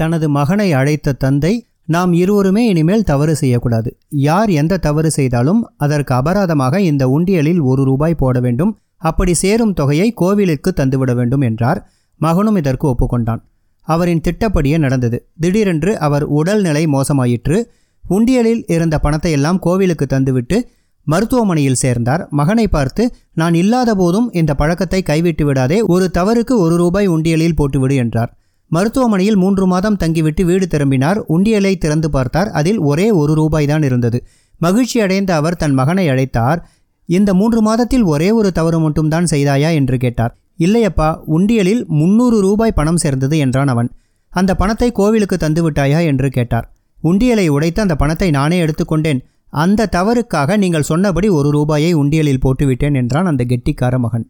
தனது மகனை அழைத்த தந்தை நாம் இருவருமே இனிமேல் தவறு செய்யக்கூடாது. யார் எந்த தவறு செய்தாலும் அதற்கு அபராதமாக இந்த உண்டியலில் ஒரு ரூபாய் போட வேண்டும். அப்படி சேரும் தொகையை கோவிலுக்கு தந்துவிட வேண்டும் என்றார். மகனும் இதற்கு ஒப்புக்கொண்டான். அவரின் திட்டப்படியே நடந்தது. திடீரென்று அவர் உடல்நிலை மோசமாயிற்று. உண்டியலில் இருந்த பணத்தை எல்லாம் கோவிலுக்கு தந்துவிட்டு மருத்துவமனையில் சேர்ந்தார். மகனை பார்த்து நான் இல்லாத போதும் இந்த பழக்கத்தை கைவிட்டு விடாதே. ஒரு தவறுக்கு ஒரு ரூபாய் உண்டியலில் போட்டுவிடு என்றார். மருத்துவமனையில் மூன்று மாதம் தங்கிவிட்டு வீடு திரும்பினார். உண்டியலை திறந்து பார்த்தார். அதில் ஒரே ஒரு ரூபாய் தான் இருந்தது. மகிழ்ச்சி அடைந்த அவர் தன் மகனை அழைத்தார். இந்த மூன்று மாதத்தில் ஒரே ஒரு தவறு மட்டும்தான் செய்தாயா என்று கேட்டார். இல்லையப்பா உண்டியலில் முன்னூறு ரூபாய் பணம் சேர்ந்தது என்றான் அவன். அந்த பணத்தை கோவிலுக்கு தந்து விட்டாயா என்று கேட்டார். உண்டியலை உடைத்து அந்த பணத்தை நானே எடுத்துக்கொண்டேன் அந்த தவறுக்காக நீங்கள் சொன்னபடி ஒரு ரூபாயை உண்டியலில் போட்டுவிட்டேன் என்றான் அந்த கெட்டிக்கார மகன்.